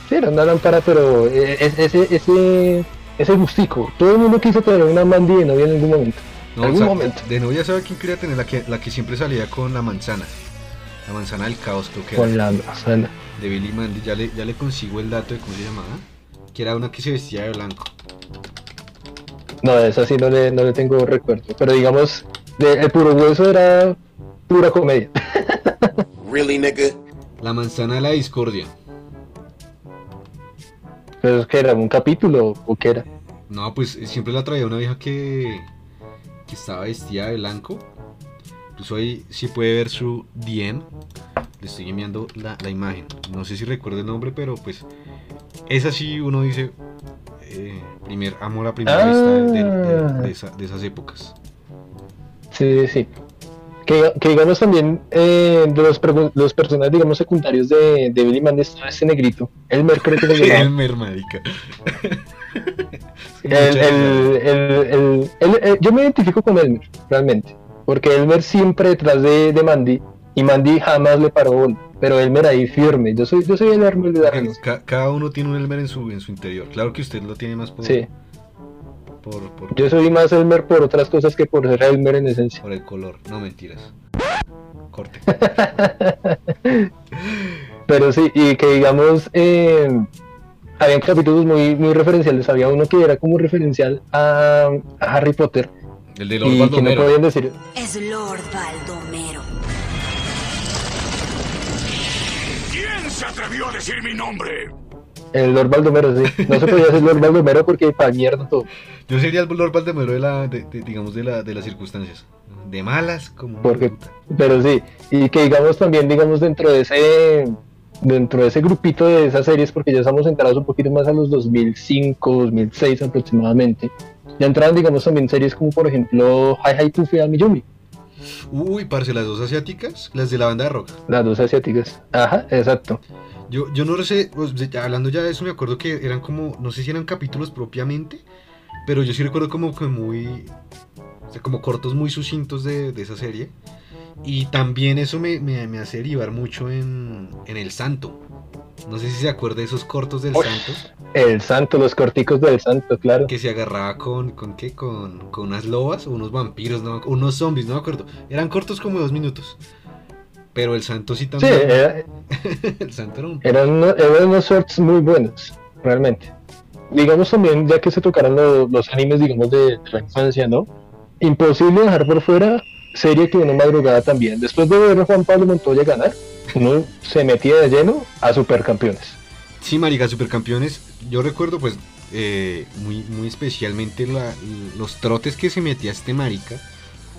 Sí, era una lámpara, pero eh, es- ese, ese, ese gustico. Todo el mundo quiso tener una Mandy de novia en algún momento. No, algún o sea, momento. De novia sabe quién quería tener la que, la que siempre salía con la manzana. La manzana del caos, creo que Con era. la manzana. De Billy Mandy. Ya le, ya le consigo el dato de cómo se llamaba. Que era una que se vestía de blanco. No, de esa sí no le, no le tengo recuerdo. Pero digamos, de- el puro hueso era pura comedia. Really, nigga? La manzana de la discordia. Pero es que era un capítulo o qué era. No, pues eh, siempre la traía una vieja que, que estaba vestida de blanco. Incluso ahí sí puede ver su DM. Le estoy enviando la, la imagen. No sé si recuerdo el nombre, pero pues esa sí uno dice eh, primer amo a la primera Ah. vista de, de- de esa- de esas épocas. Sí, sí. Que, que digamos también eh, de los, los personajes, digamos, secundarios de, de Billy Mandy estaba este negrito. Elmer creo que se llamaba. Elmer, marica. El- el- el- yo me identifico con Elmer, realmente. Porque Elmer siempre detrás de, de Mandy y Mandy jamás le paró bola. Pero Elmer ahí firme. Yo soy, yo soy el Elmer de la Ca- ca- cada uno tiene un Elmer en su, en su interior. Claro que usted lo tiene más por, Sí, por, por, yo soy más Elmer por otras cosas que por ser Elmer en esencia. por el color. No mentiras. Corte. Pero sí, y que digamos, eh, habían capítulos muy, muy referenciales. Había uno que era como referencial a, a Harry Potter El de Lord y que no Baldomero. podían decir. Es Lord Baldomero. ¿Quién se atrevió a decir mi nombre? El Lord Baldomero, sí. No se podía decir Lord Baldomero porque para mierda todo. Yo sería el Lord Baldomero de la, de, de- digamos, de, la, de las circunstancias. De malas, como... Porque-. Pero sí, y que digamos también, digamos, dentro de ese dentro de ese grupito de esas series, porque ya estamos entrados un poquito más a los 2005, 2006 aproximadamente, ya entraban, digamos, también series como, por ejemplo, Hi Hi Tufi Miyumi, Uy, parce, las dos asiáticas, las de la banda de rock. las dos asiáticas. Ajá, exacto. Yo, yo no sé, pues, hablando ya de eso, me acuerdo que eran como, no sé si eran capítulos propiamente, pero yo sí recuerdo como que muy, o sea, como cortos muy sucintos de, de esa serie. Y también eso me, me, me hace derivar mucho en, en El Santo. No sé si se acuerda de esos cortos del Uy. Santo, El santo, los corticos del santo, claro. que se agarraba con, ¿con qué? Con, con unas lobas o unos vampiros, no, unos zombies, no me acuerdo. Eran cortos como dos minutos. Pero El Santo sí Sí, también. era- el Santo era un... eran, uno- eran unos shorts muy buenos, realmente. Digamos también, ya que se tocaron lo- los animes, digamos, de, de la infancia, ¿no? Imposible dejar por fuera serie que uno madrugada también. Después de ver a Juan Pablo Montoya ganar, uno se metía de lleno a supercampeones. Sí, marica, supercampeones. Yo recuerdo, pues, eh, muy, muy especialmente la- los trotes que se metía este marica.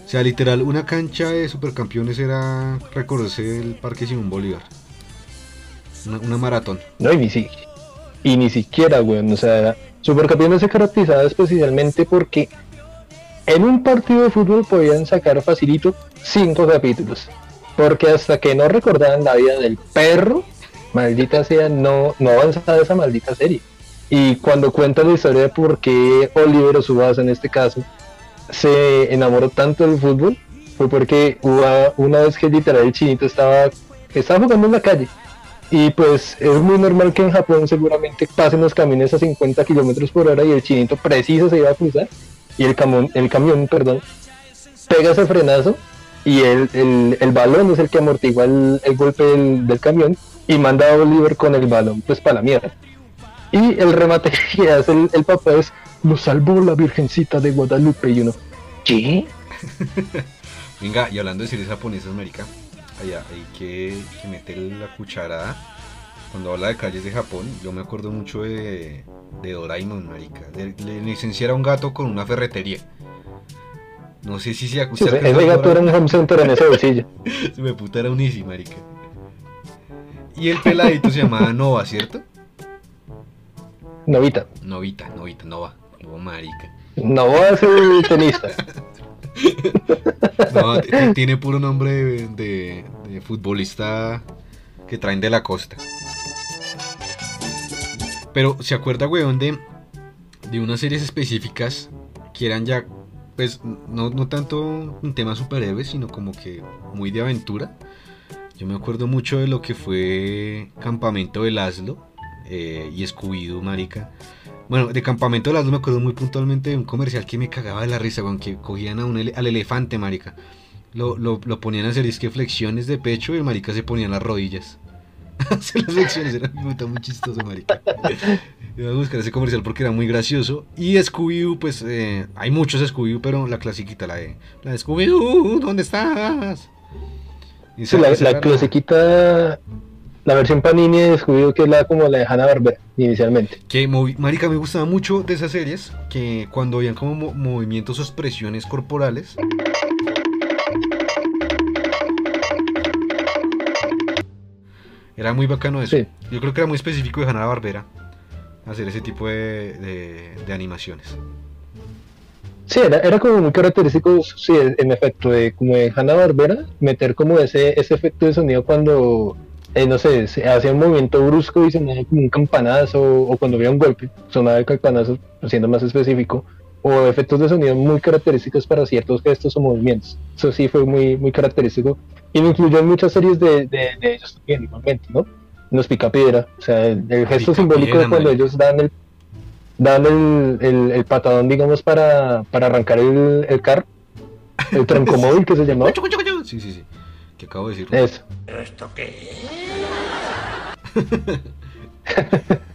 O sea, literal, una cancha de supercampeones era recorrerse el Parque Simón Bolívar. Una, una maratón. No, y ni, si- y ni siquiera, weón. O sea, Supercampeones se caracterizaba especialmente porque en un partido de fútbol podían sacar facilito cinco capítulos. Porque hasta que no recordaban la vida del perro, maldita sea, no, no avanzaba esa maldita serie. Y cuando cuenta la historia de por qué Oliver Subasa en este caso se enamoró tanto del fútbol, fue porque una vez que literal el chinito estaba, estaba jugando en la calle y pues es muy normal que en Japón seguramente pasen los camiones a 50 kilómetros por hora y el chinito preciso se iba a cruzar y el, camión, el camión perdón, pega ese frenazo y el, el, el balón es el que amortigua el, el golpe del, del camión y manda a Oliver con el balón pues para la mierda. Y el remate que hace el, el papá es, lo salvó la Virgencita de Guadalupe y uno, ¿qué? Venga, y hablando de series japonesas, marica, hay, hay que, que meterle la cucharada. Cuando habla de calles de Japón, yo me acuerdo mucho de, de Doraemon, marica. Le, le licenciar a un gato con una ferretería. No sé si se Sí, usted ese gato era un home center en ese bolsillo. Se me puta era un Easy, marica. Y el peladito se llamaba Nova, ¿cierto? Novita. Novita, Novita, Nova. Nova, marica. No voy a ser tenista. No, tiene puro nombre de, de- de futbolista que traen de la costa. Pero, ¿se acuerda, weón, de, de unas series específicas que eran ya, pues, no, no tanto un tema superhéroes, sino como que muy de aventura? Yo me acuerdo mucho de lo que fue Campamento de Laszlo eh, y Scooby-Doo, marica. Bueno, de Campamento de Laszlo me acuerdo muy puntualmente de un comercial que me cagaba de la risa, weón, que cogían a un ele- al elefante, marica. Lo, lo, lo ponían a hacer es que flexiones de pecho y el marica se ponía en las rodillas. hacer las flexiones era muy, muy chistoso, marica. Iba a buscar ese comercial porque era muy gracioso. Y Scooby-Doo, pues eh, hay muchos Scooby-Doo, pero la clasiquita, la de, la de Scooby-Doo, ¿dónde estás? Y Sí, la, la clasiquita, la versión Panini de Scooby-Doo, que es la como la de Hanna Barbera inicialmente. Que, marica, me gustaba mucho de esas series que cuando habían como mo- movimientos o expresiones corporales. Era muy bacano eso. Sí. Yo creo que era muy específico de Hanna Barbera hacer ese tipo de, de- de animaciones. Sí, era, era como muy característico, sí, en efecto, de como de Hanna Barbera, meter como ese, ese efecto de sonido cuando, eh, no sé, se hacía un movimiento brusco y sonaba como un campanazo, o cuando había un golpe, sonaba el campanazo, siendo más específico, o efectos de sonido muy característicos para ciertos gestos o movimientos. Eso sí fue muy, muy característico. Y lo incluyó en muchas series de, de, de ellos también, igualmente, ¿no? Los Picapiedra, o sea, el, el gesto Picapiedra, simbólico de cuando marica. ellos dan el dan el, el, el patadón, digamos, para, para arrancar el, el carro, el troncomóvil que se llamaba. Sí, sí, sí. Que acabo de decir. Eso. Pero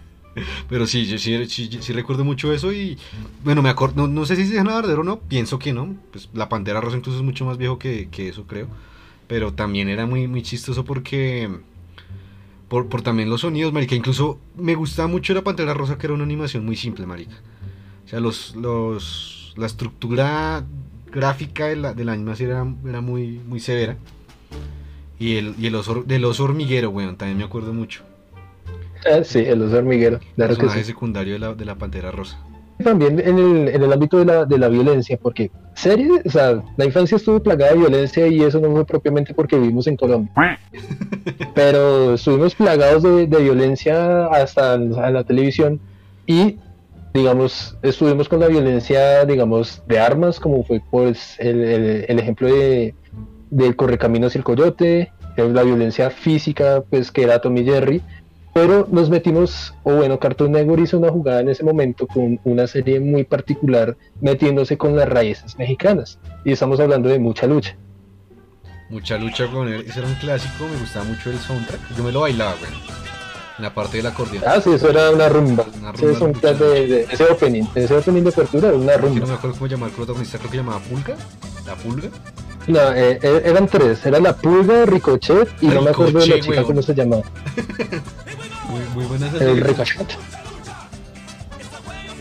sí, yo sí, recuerdo mucho eso y bueno, me acuerdo, no, no sé si es Hanna Barbera o no, pienso que no, pues la Pantera Rosa incluso es mucho más viejo que, que eso creo, pero también era muy, muy chistoso porque por, por también los sonidos, marica, incluso me gustaba mucho la Pantera Rosa que era una animación muy simple, marica, o sea, los, los, la estructura gráfica de la, de la animación era, era muy, muy severa. Y el, y el oso, del oso hormiguero, weón, también me acuerdo mucho. Ah, sí, el oso hormiguero, claro que personaje sí. secundario de la, de la Pantera Rosa. También en el, en el ámbito de la, de la violencia, porque serie, o sea, la infancia estuvo plagada de violencia y eso no fue propiamente porque vivimos en Colombia. Pero estuvimos plagados de, de violencia hasta en- a la televisión y, digamos, estuvimos con la violencia, digamos, de armas, como fue pues el, el- el ejemplo de, del Correcaminos y el Coyote, la violencia física, pues que era Tommy Jerry, pero nos metimos, o bueno, Cartoon Network hizo una jugada en ese momento con una serie muy particular, metiéndose con las raíces mexicanas. Y estamos hablando de mucha lucha. Mucha lucha con él. Ese era un clásico. Me gustaba mucho el soundtrack. Yo me lo bailaba, güey. En la parte del acordeón. Ah, sí, eso era una rumba. Una Ese, rumba mucha de, de- ese opening, ese opening de apertura era una Que no me rumba. acuerdo cómo llamaba el protagonista. Creo que llamaba Pulga. La Pulga. No, eh, eh, eran tres, era la pulga, Ricochet y no me acuerdo de la chica weón. cómo se llamaba. Muy, muy buena esa El. Ricochet.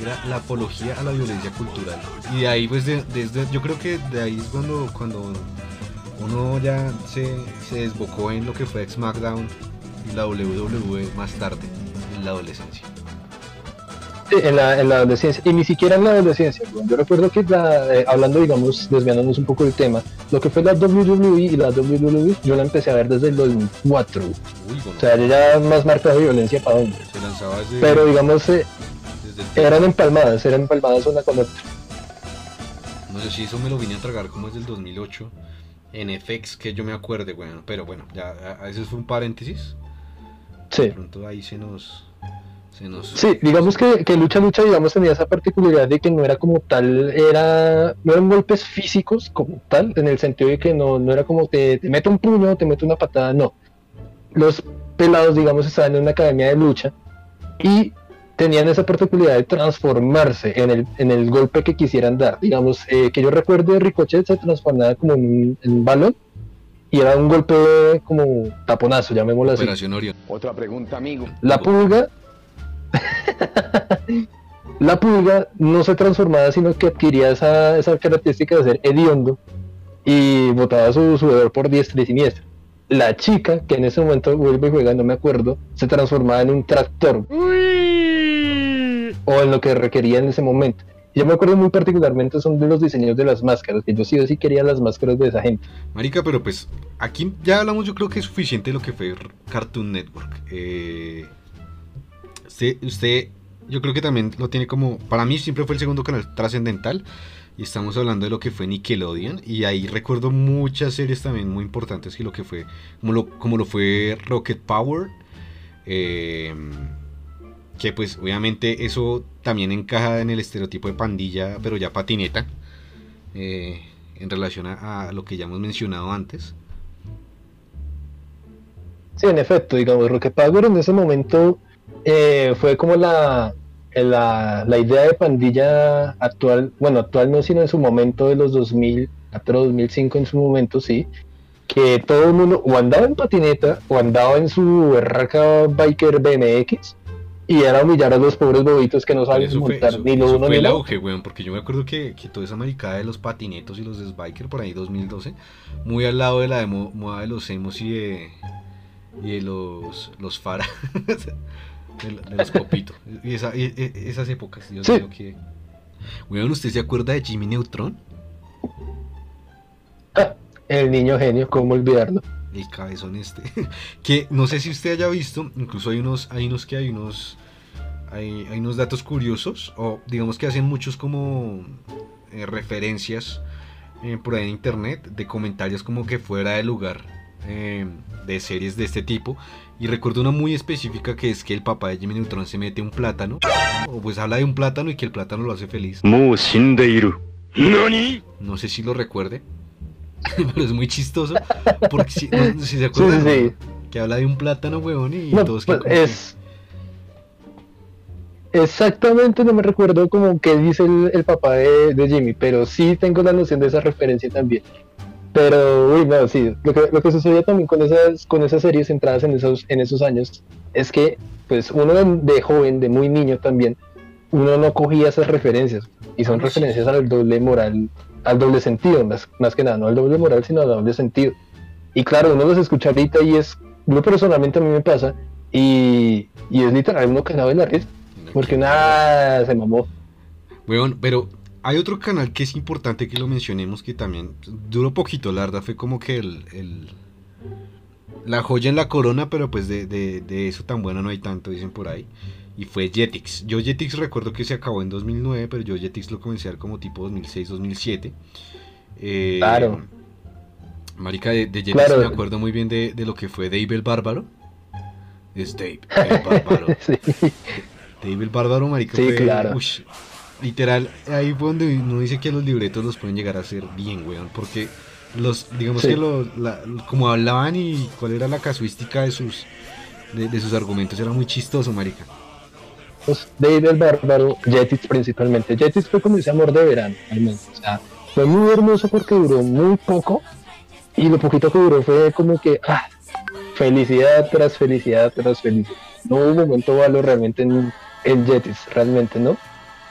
Era la apología a la violencia cultural. Y de ahí, pues, de- desde, yo creo que de ahí es cuando, cuando uno ya se, se desbocó en lo que fue SmackDown y la WWE más tarde, en la adolescencia. Sí, en la, en la adolescencia, y ni siquiera en la adolescencia. Yo recuerdo que la, eh, hablando, digamos, desviándonos un poco del tema, lo que fue la WWE y la WWE, yo la empecé a ver desde el 2004. weón. Uy, bueno, O sea, ya más marca de violencia para dónde. se lanzaba Pero digamos, eh, eran empalmadas, eran empalmadas una con otra. No sé si eso me lo vine a tragar como es del 2008 en FX, que yo me acuerde, bueno, pero bueno, ya a- a- ese fue un paréntesis. Sí. De pronto ahí se nos. Se nos Sí, digamos que, que lucha lucha digamos tenía esa particularidad de que no era como tal, era no eran golpes físicos como tal, en el sentido de que no, no era como te, te meto un puño, te meto una patada, no. Los pelados, digamos, estaban en una academia de lucha y tenían esa particularidad de transformarse en el, en el golpe que quisieran dar. Digamos, eh, que yo recuerdo de Ricochet se transformaba como en un, en un balón y era un golpe como taponazo, llamémoslo así. Operación Orión. Otra pregunta, amigo. La pulga. la pulga no se transformaba, sino que adquiría esa, esa característica de ser hediondo y botaba su sudor por diestra y siniestra. La chica, que en ese momento vuelve y juega, no me acuerdo, se transformaba en un tractor. O en lo que requería en ese momento. Yo me acuerdo muy particularmente son de los diseños de las máscaras, que yo sí o sí quería las máscaras de esa gente. Marica, pero pues aquí ya hablamos, yo creo que es suficiente de lo que fue Cartoon Network. Eh, usted, usted, yo creo que también lo tiene como, para mí siempre fue el segundo canal trascendental. Y estamos hablando de lo que fue Nickelodeon. Y ahí recuerdo muchas series también muy importantes. Que lo que fue. Como lo, como lo fue Rocket Power. Eh, que pues obviamente eso también encaja en el estereotipo de pandilla. Pero ya patineta. eh, en relación a lo que ya hemos mencionado antes. Sí, en efecto, digamos, Rocket Power en ese momento eh, fue como la, la, la idea de pandilla actual, bueno, actual no, sino en su momento de los 2000, 2005 en su momento, sí, que todo el mundo o andaba en patineta o andaba en su berraca biker BMX y era humillar a los pobres bobitos que no saben Eso fue, montar eso- ni lo eso uno fue ni el lo auge, weón, porque yo me acuerdo que, que toda esa maricada de los patinetos y los de Spiker por ahí 2012, muy al lado de la moda de los emos y de, y de los, los Fara, de, de los Copito, y, esa- y- y- esas épocas, Dios Sí. mío, que... Weón, ¿usted se acuerda de Jimmy Neutron? Ah, el niño genio, cómo olvidarlo. El cabezón este. que no sé si usted haya visto, incluso hay unos, hay unos que hay unos. Hay, hay unos datos curiosos. O digamos que hacen muchos como eh, referencias eh, por ahí en internet. De comentarios como que fuera de lugar. eh, de series de este tipo. Y recuerdo una muy específica que es que el papá de Jimmy Neutron se mete un plátano. O pues habla de un plátano y que el plátano lo hace feliz. No sé si lo recuerde. Pero es muy chistoso. Porque si, se acuerda Sí, sí. Que habla de un plátano, weón, y todos pues que. Exactamente, no me recuerdo como que dice el, papá de, Jimmy, pero sí tengo la noción de esa referencia también. Pero, uy, no, sí, lo que, lo que sucedía también con esas, con esas series centradas en esos, en esos años es que, pues, uno de, de joven, de muy niño también, uno no cogía esas referencias, y son sí. referencias al doble moral, al doble sentido, más, más que nada, no al doble moral, sino al doble sentido. Y claro, uno los escucha ahorita y es, yo personalmente a mí me pasa, y, y es literal uno cagado en la risa, porque nada se mamó. Weón, pero hay otro canal que es importante que lo mencionemos que también duró poquito, la verdad, fue como que el, el- la joya en la corona, pero pues de, de- de eso tan bueno no hay tanto, dicen por ahí. Y fue Jetix. Yo Jetix recuerdo que se acabó en 2009, pero yo Jetix lo comencé a ver como tipo 2006, 2007. Eh, Claro. Marica, de, de Jetix Claro. me acuerdo muy bien de, de lo que fue Dave el Bárbaro. Es Dave el Bárbaro. Sí. Dave el Bárbaro, marica, Sí, fue, claro. Literal, ahí fue donde uno dice que los libretos los pueden llegar a hacer bien, weón, porque los, digamos Sí. que los, la- como hablaban y cuál era la casuística de sus, de, de sus argumentos, era muy chistoso, marica. Pues, David el Bárbaro, Jetix principalmente. Jetix fue como ese amor de verano, al menos. O sea, fue muy hermoso porque duró muy poco y lo poquito que duró fue como que ah, felicidad tras felicidad tras felicidad. No hubo un momento malo realmente en, en Jetix, realmente, ¿no?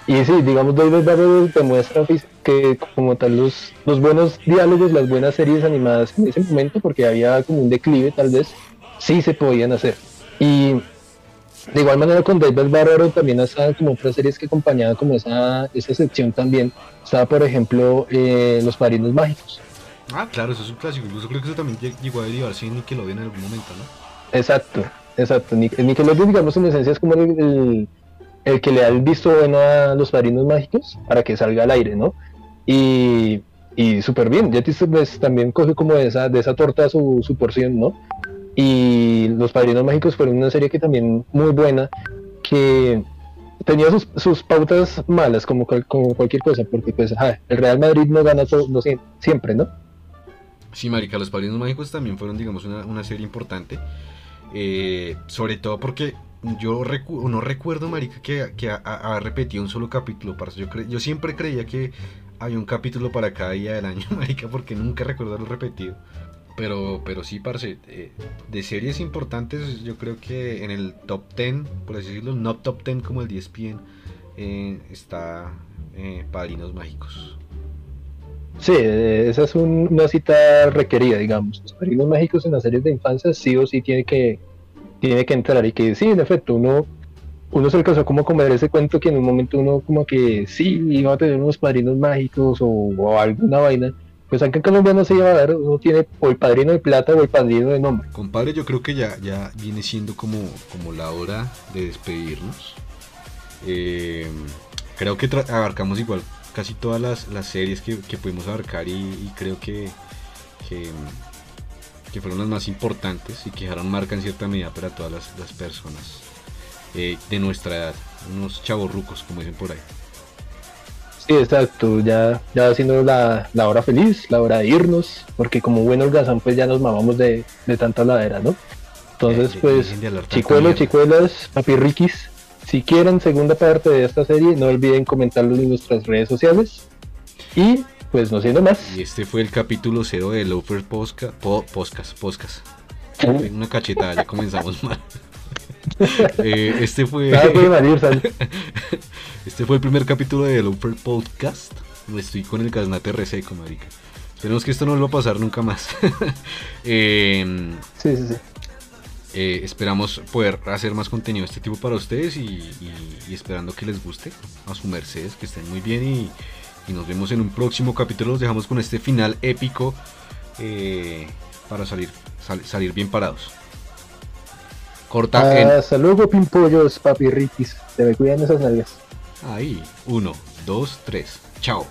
Y sí, digamos, David Bárbaro demuestra fis- que como tal los, los buenos diálogos, las buenas series animadas en ese momento, porque había como un declive tal vez, sí se podían hacer. Y de igual manera con David Bárbaro también estaba como otras series que acompañaban como esa, esa sección también. Estaba por ejemplo eh, Los Padrinos Mágicos. Ah, claro, eso es un clásico, incluso creo que eso también lleg- llegó a derivarse en Nickelodeon en algún momento, ¿no? Exacto, exacto. Nic- el Nickelodeon digamos en esencia es como el, el- el que le da el visto bueno a Los Padrinos Mágicos para que salga al aire, ¿no? Y, y súper bien, Jetix pues, también coge como de esa, de esa torta su, su porción, ¿no? Y Los Padrinos Mágicos fueron una serie que también muy buena, que tenía sus, sus pautas malas como, como cualquier cosa, porque pues el Real Madrid no gana todo, no siem- siempre, ¿no? Sí, marica, Los Padrinos Mágicos también fueron, digamos, una, una serie importante. Eh, sobre todo porque yo recu- no recuerdo, marica, que, ha, repetido un solo capítulo. parce. Yo, yo siempre creía que había un capítulo para cada día del año, marica, porque nunca recuerdo haberlo repetido. Pero, pero sí, parce, eh, de series importantes, yo creo que en el top 10, por así decirlo, no top 10 como el 10 pm eh, está eh, Padrinos Mágicos. Sí, eh, esa es un- una cita requerida, digamos. Los padrinos mágicos en las series de infancia sí o sí tiene que, tiene que entrar y que sí, en efecto, uno, uno se alcanzó como a comer ese cuento que en un momento uno como que sí iba a tener unos padrinos mágicos o, alguna vaina. Pues acá en Colombia no se iba a dar, uno tiene o el padrino de plata o el padrino de nombre. Compadre, yo creo que ya, ya viene siendo como, como la hora de despedirnos. Eh, creo que abarcamos igual casi todas las, las series que, que pudimos abarcar y, y creo que, que, que fueron las más importantes y que dejaron marca en cierta medida para todas las, las personas eh, de nuestra edad. Unos chavorrucos, como dicen por ahí. Sí, exacto, ya, ya haciendo la, la hora feliz, la hora de irnos, porque como buen holgazán pues ya nos mamamos de, de tanta ladera, ¿no? Entonces Eh, pues, de chicuelos, chicuelas, papirriquis, si quieren segunda parte de esta serie, no olviden comentarlo en nuestras redes sociales. Y pues no siendo más, Y este fue el capítulo cero de Loafer Posca, po- Podcast. Podcast. Una cachetada, ya comenzamos mal. Eh, este fue sal. este fue el primer capítulo de Loafer Podcast. Estoy con el gaznate reseco, marica. Esperemos que esto no lo va a pasar nunca más. Em, Sí, sí, sí. eh, esperamos poder hacer más contenido de este tipo para ustedes y, y- y esperando que les guste a su mercedes, que estén muy bien y, y nos vemos en un próximo capítulo. Los dejamos con este final épico eh, para salir, sal- salir bien parados. Corta en Hasta luego, pimpollos, papirriquis. Se me cuidan esas nalgas. ahí. Uno, dos, tres. Chao.